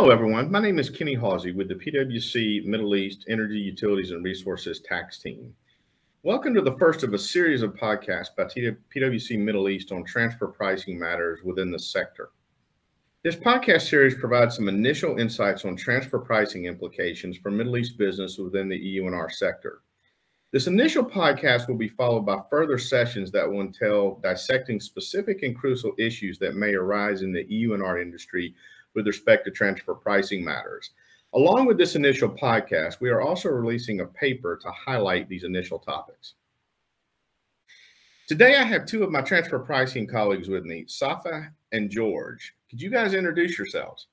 Hello, everyone. My name is Kenny Hawsey with the PwC Middle East Energy, Utilities, and Resources Tax Team. Welcome to the first of a series of podcasts by PwC Middle East on transfer pricing matters within the sector. This podcast series provides some initial insights on transfer pricing implications for Middle East business within the EU&R sector. This initial podcast will be followed by further sessions that will entail dissecting specific and crucial issues that may arise in the EU&R industry with respect to transfer pricing matters. Along with this initial podcast, we are also releasing a paper to highlight these initial topics. Today, I have two of my transfer pricing colleagues with me, Safae and George. Could you guys introduce yourselves?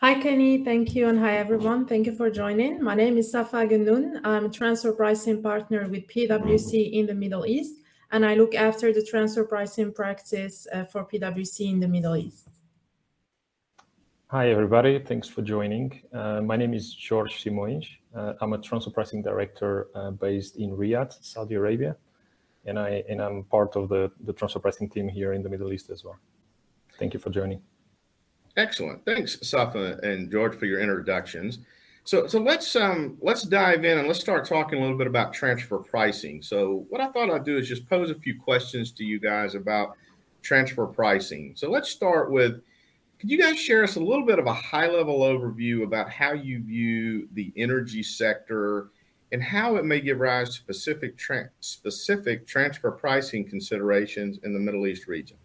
Hi, Kenny. Thank you. And hi, everyone. Thank you for joining. My name is Safae Guennoun. I'm a transfer pricing partner with PwC in the Middle East, and I look after the transfer pricing practice uh, for PwC in the Middle East. Hi, everybody. Thanks for joining. Uh, my name is George Simões. Uh, I'm a transfer pricing director uh, based in Riyadh, Saudi Arabia, and I and I'm part of the the transfer pricing team here in the Middle East as well. Thank you for joining. Excellent. Thanks, Safae and George, for your introductions. So, so let's um, let's dive in and let's start talking a little bit about transfer pricing. So, what I thought I'd do is just pose a few questions to you guys about transfer pricing. So, let's start with could you guys share us a little bit of a high level overview about how you view the energy sector and how it may give rise to specific tra- specific transfer pricing considerations in the Middle East region?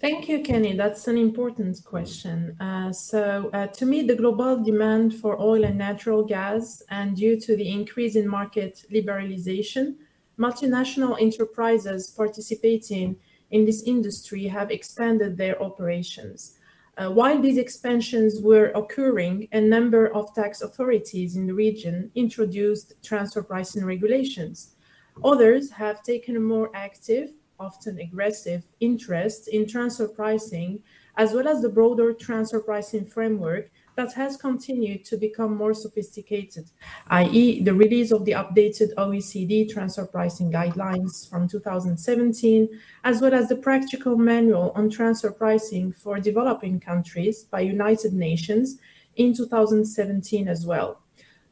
Thank you, Kenny. That's an important question. Uh, so, uh, to meet the global demand for oil and natural gas, and due to the increase in market liberalization, multinational enterprises participating in this industry have expanded their operations. Uh, while these expansions were occurring, a number of tax authorities in the region introduced transfer pricing regulations. Others have taken a more active, often aggressive, interest in transfer pricing, as well as the broader transfer pricing framework that has continued to become more sophisticated, i.e., the release of the updated OECD transfer pricing guidelines from 2017, as well as the practical manual on transfer pricing for developing countries by United Nations in 2017 as well.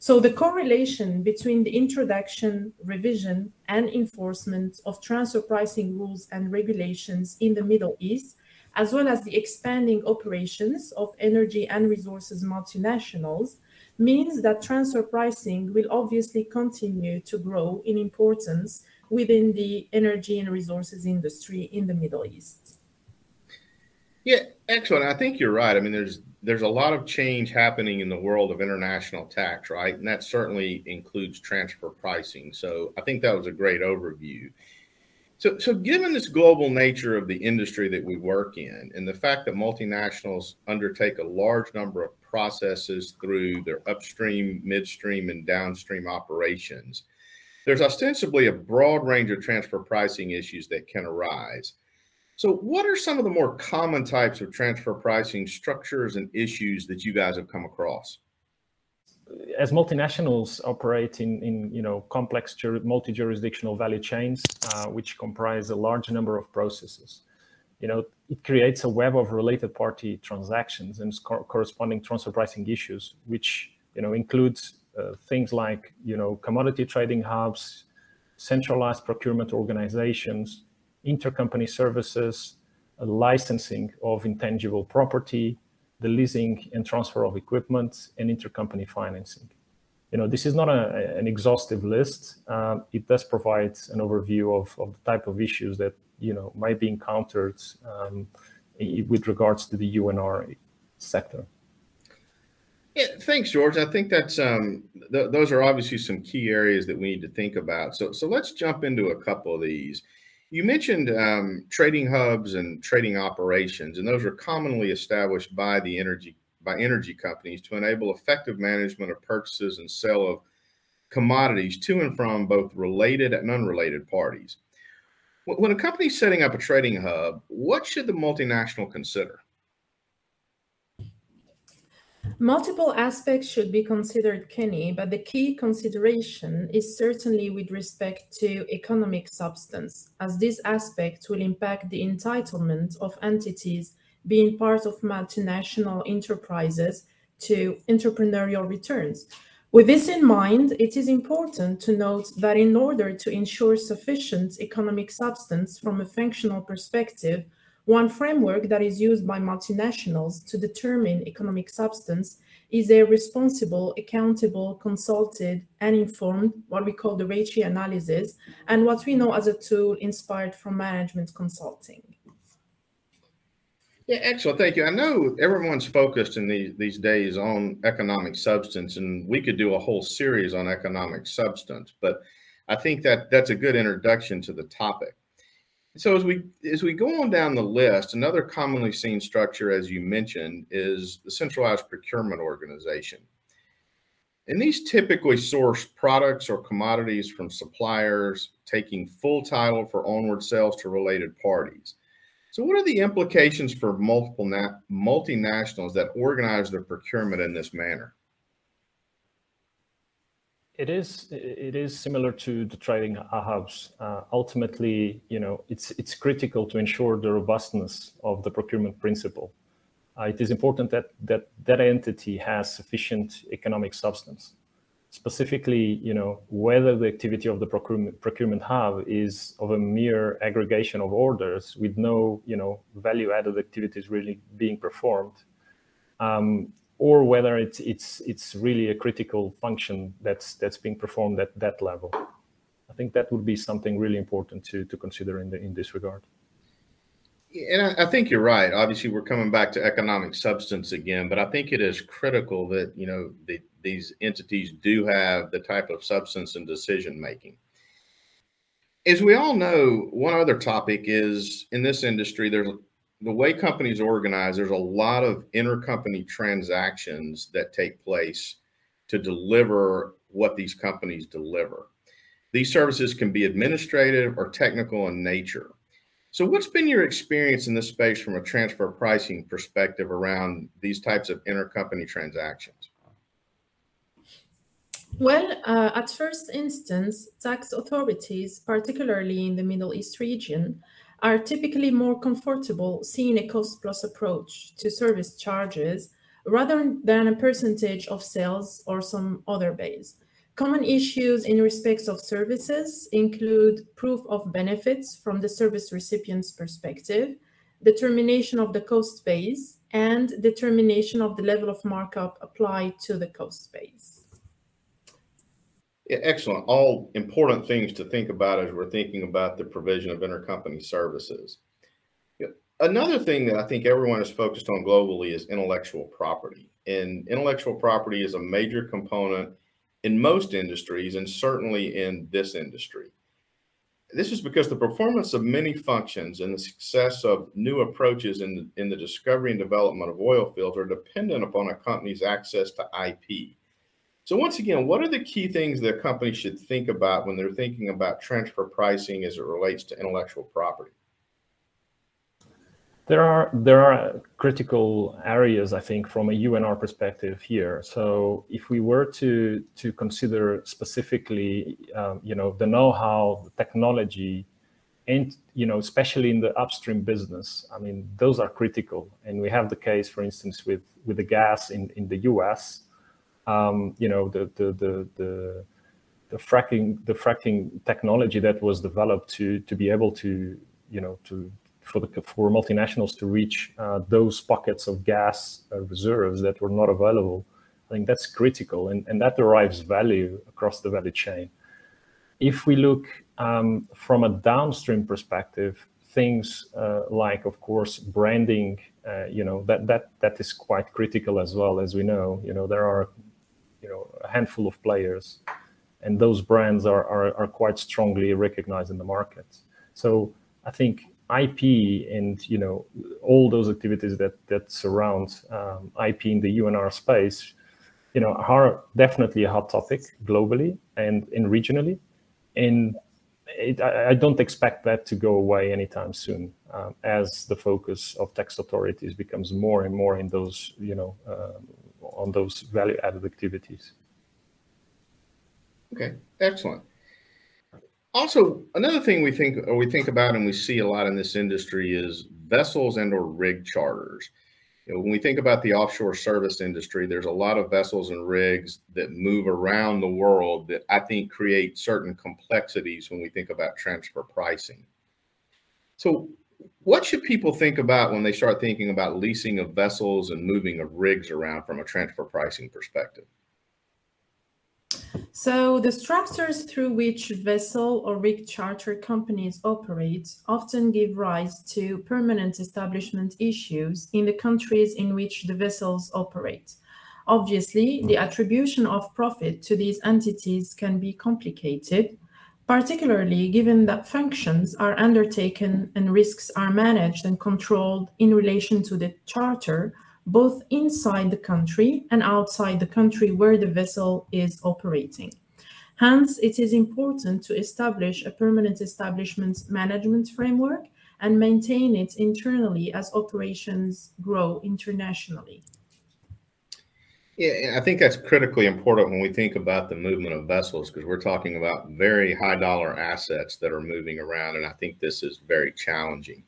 So the correlation between the introduction, revision, and enforcement of transfer pricing rules and regulations in the Middle East as well as the expanding operations of energy and resources multinationals, means that transfer pricing will obviously continue to grow in importance within the energy and resources industry in the Middle East. Yeah, excellent. I think you're right. I mean, there's there's a lot of change happening in the world of international tax, right? And that certainly includes transfer pricing. So I think that was a great overview. So, so given this global nature of the industry that we work in, and the fact that multinationals undertake a large number of processes through their upstream, midstream, and downstream operations, there's ostensibly a broad range of transfer pricing issues that can arise. So, what are some of the more common types of transfer pricing structures and issues that you guys have come across? As multinationals operate in, in you know complex multi-jurisdictional value chains, uh, which comprise a large number of processes, you know it creates a web of related party transactions and co- corresponding transfer pricing issues, which you know includes uh, things like you know commodity trading hubs, centralized procurement organizations, intercompany services, licensing of intangible property, the leasing and transfer of equipment, and intercompany financing. You know, this is not a, an exhaustive list. Um, it does provide an overview of, of the type of issues that you know might be encountered um, with regards to the U&R sector. Yeah, thanks, George. I think that's um, th- those are obviously some key areas that we need to think about. So, so let's jump into a couple of these. You mentioned um, trading hubs and trading operations, and those are commonly established by the energy by energy companies to enable effective management of purchases and sale of commodities to and from both related and unrelated parties. When a company is setting up a trading hub, what should the multinational consider? Multiple aspects should be considered, Kenny, but the key consideration is certainly with respect to economic substance, as this aspect will impact the entitlement of entities being part of multinational enterprises to entrepreneurial returns. With this in mind, it is important to note that in order to ensure sufficient economic substance from a functional perspective, one framework that is used by multinationals to determine economic substance is a responsible, accountable, consulted, and informed, what we call the RACI analysis, and what we know as a tool inspired from management consulting. Yeah, excellent. Thank you. I know everyone's focused in these, these days on economic substance, and we could do a whole series on economic substance, but I think that that's a good introduction to the topic. So as we as we go on down the list, another commonly seen structure, as you mentioned, is the centralized procurement organization. And these typically source products or commodities from suppliers, taking full title for onward sales to related parties. So, what are the implications for multiple multinationals that organize their procurement in this manner? It is it is similar to the trading hubs. Uh, ultimately, you know, it's it's critical to ensure the robustness of the procurement principle. Uh, it is important that that that entity has sufficient economic substance. Specifically, you know, whether the activity of the procurement procurement hub is of a mere aggregation of orders with no, you know, value-added activities really being performed, um, or whether it's it's it's really a critical function that's that's being performed at that level. I think that would be something really important to to consider in the in this regard. And I, I think you're right. Obviously, we're coming back to economic substance again, but I think it is critical that you know the, these entities do have the type of substance and decision making. As we all know, one other topic is in this industry, there's the way companies organize, there's a lot of intercompany transactions that take place to deliver what these companies deliver. These services can be administrative or technical in nature. So, what's been your experience in this space from a transfer pricing perspective around these types of intercompany transactions? Well, uh, at first instance, tax authorities, particularly in the Middle East region, are typically more comfortable seeing a cost plus approach to service charges rather than a percentage of sales or some other base. Common issues in respects of services include proof of benefits from the service recipient's perspective, determination of the cost base, and determination of the level of markup applied to the cost base. Excellent. All important things to think about as we're thinking about the provision of intercompany services. Another thing that I think everyone is focused on globally is intellectual property. And intellectual property is a major component in most industries and certainly in this industry. This is because the performance of many functions and the success of new approaches in the, in the discovery and development of oil fields are dependent upon a company's access to IP. So once again, what are the key things that companies should think about when they're thinking about transfer pricing as it relates to intellectual property? There are there are critical areas, I think, from a UNR perspective here. So if we were to to consider specifically, um, you know, the know-how, the technology, and you know, especially in the upstream business, I mean, those are critical. And we have the case, for instance, with with the gas in in the U.S um, you know, the, the, the, the, the fracking, the fracking technology that was developed to, to be able to, you know, to, for the, for multinationals to reach uh, those pockets of gas uh, reserves that were not available. I think that's critical and, and that derives value across the value chain. If we look um, from a downstream perspective, things uh, like, of course, branding, uh, you know, that, that, that is quite critical as well, as we know. You know, there are you know a handful of players, and those brands are are, are quite strongly recognized in the market. So I think IP and you know all those activities that that surround um, IP in the UNR space, you know, are definitely a hot topic globally and in regionally, and it, I, I, don't expect that to go away anytime soon, um, as the focus of tax authorities becomes more and more in those you know um, on those value-added activities. Okay, excellent. Also, another thing we think or we think about and we see a lot in this industry is vessels and or rig charters. You know, when we think about the offshore service industry, there's a lot of vessels and rigs that move around the world that I think create certain complexities when we think about transfer pricing. So, what should people think about when they start thinking about leasing of vessels and moving of rigs around from a transfer pricing perspective? So the structures through which vessel or rig charter companies operate often give rise to permanent establishment issues in the countries in which the vessels operate. Obviously, the attribution of profit to these entities can be complicated, particularly given that functions are undertaken and risks are managed and controlled in relation to the charter both inside the country and outside the country where the vessel is operating. Hence, it is important to establish a permanent establishment management framework and maintain it internally as operations grow internationally. Yeah, I think that's critically important when we think about the movement of vessels because we're talking about very high dollar assets that are moving around. And I think this is very challenging.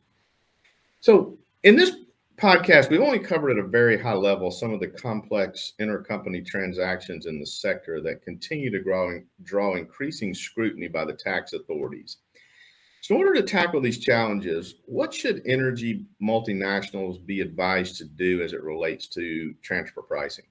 So, in this podcast, we've only covered at a very high level some of the complex intercompany transactions in the sector that continue to grow, draw increasing scrutiny by the tax authorities. So, in order to tackle these challenges, what should energy multinationals be advised to do as it relates to transfer pricing?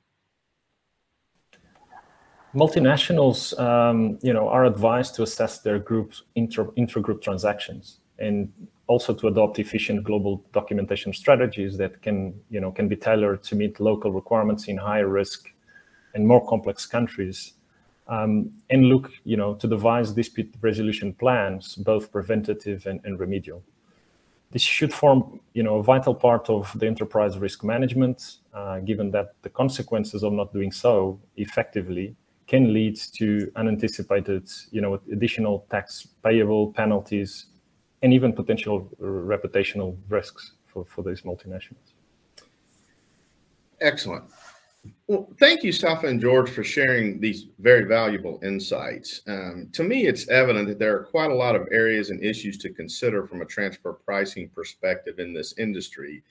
Multinationals, um, you know, are advised to assess their groups inter intergroup transactions and also to adopt efficient global documentation strategies that can, you know, can be tailored to meet local requirements in higher risk and more complex countries. Um, and look, you know, to devise dispute resolution plans, both preventative and, and remedial. This should form, you know, a vital part of the enterprise risk management, uh, given that the consequences of not doing so effectively can lead to unanticipated, you know, additional tax payable penalties and even potential reputational risks for, for these multinationals. Excellent. Well, thank you, Safae and George, for sharing these very valuable insights. Um, to me, it's evident that there are quite a lot of areas and issues to consider from a transfer pricing perspective in this industry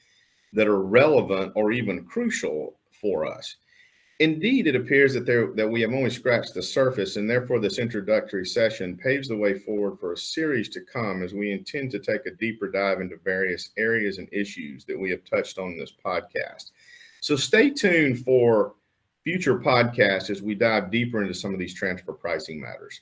that are relevant or even crucial for us. Indeed, it appears that there that we have only scratched the surface, and therefore this introductory session paves the way forward for a series to come as we intend to take a deeper dive into various areas and issues that we have touched on in this podcast. So stay tuned for future podcasts as we dive deeper into some of these transfer pricing matters.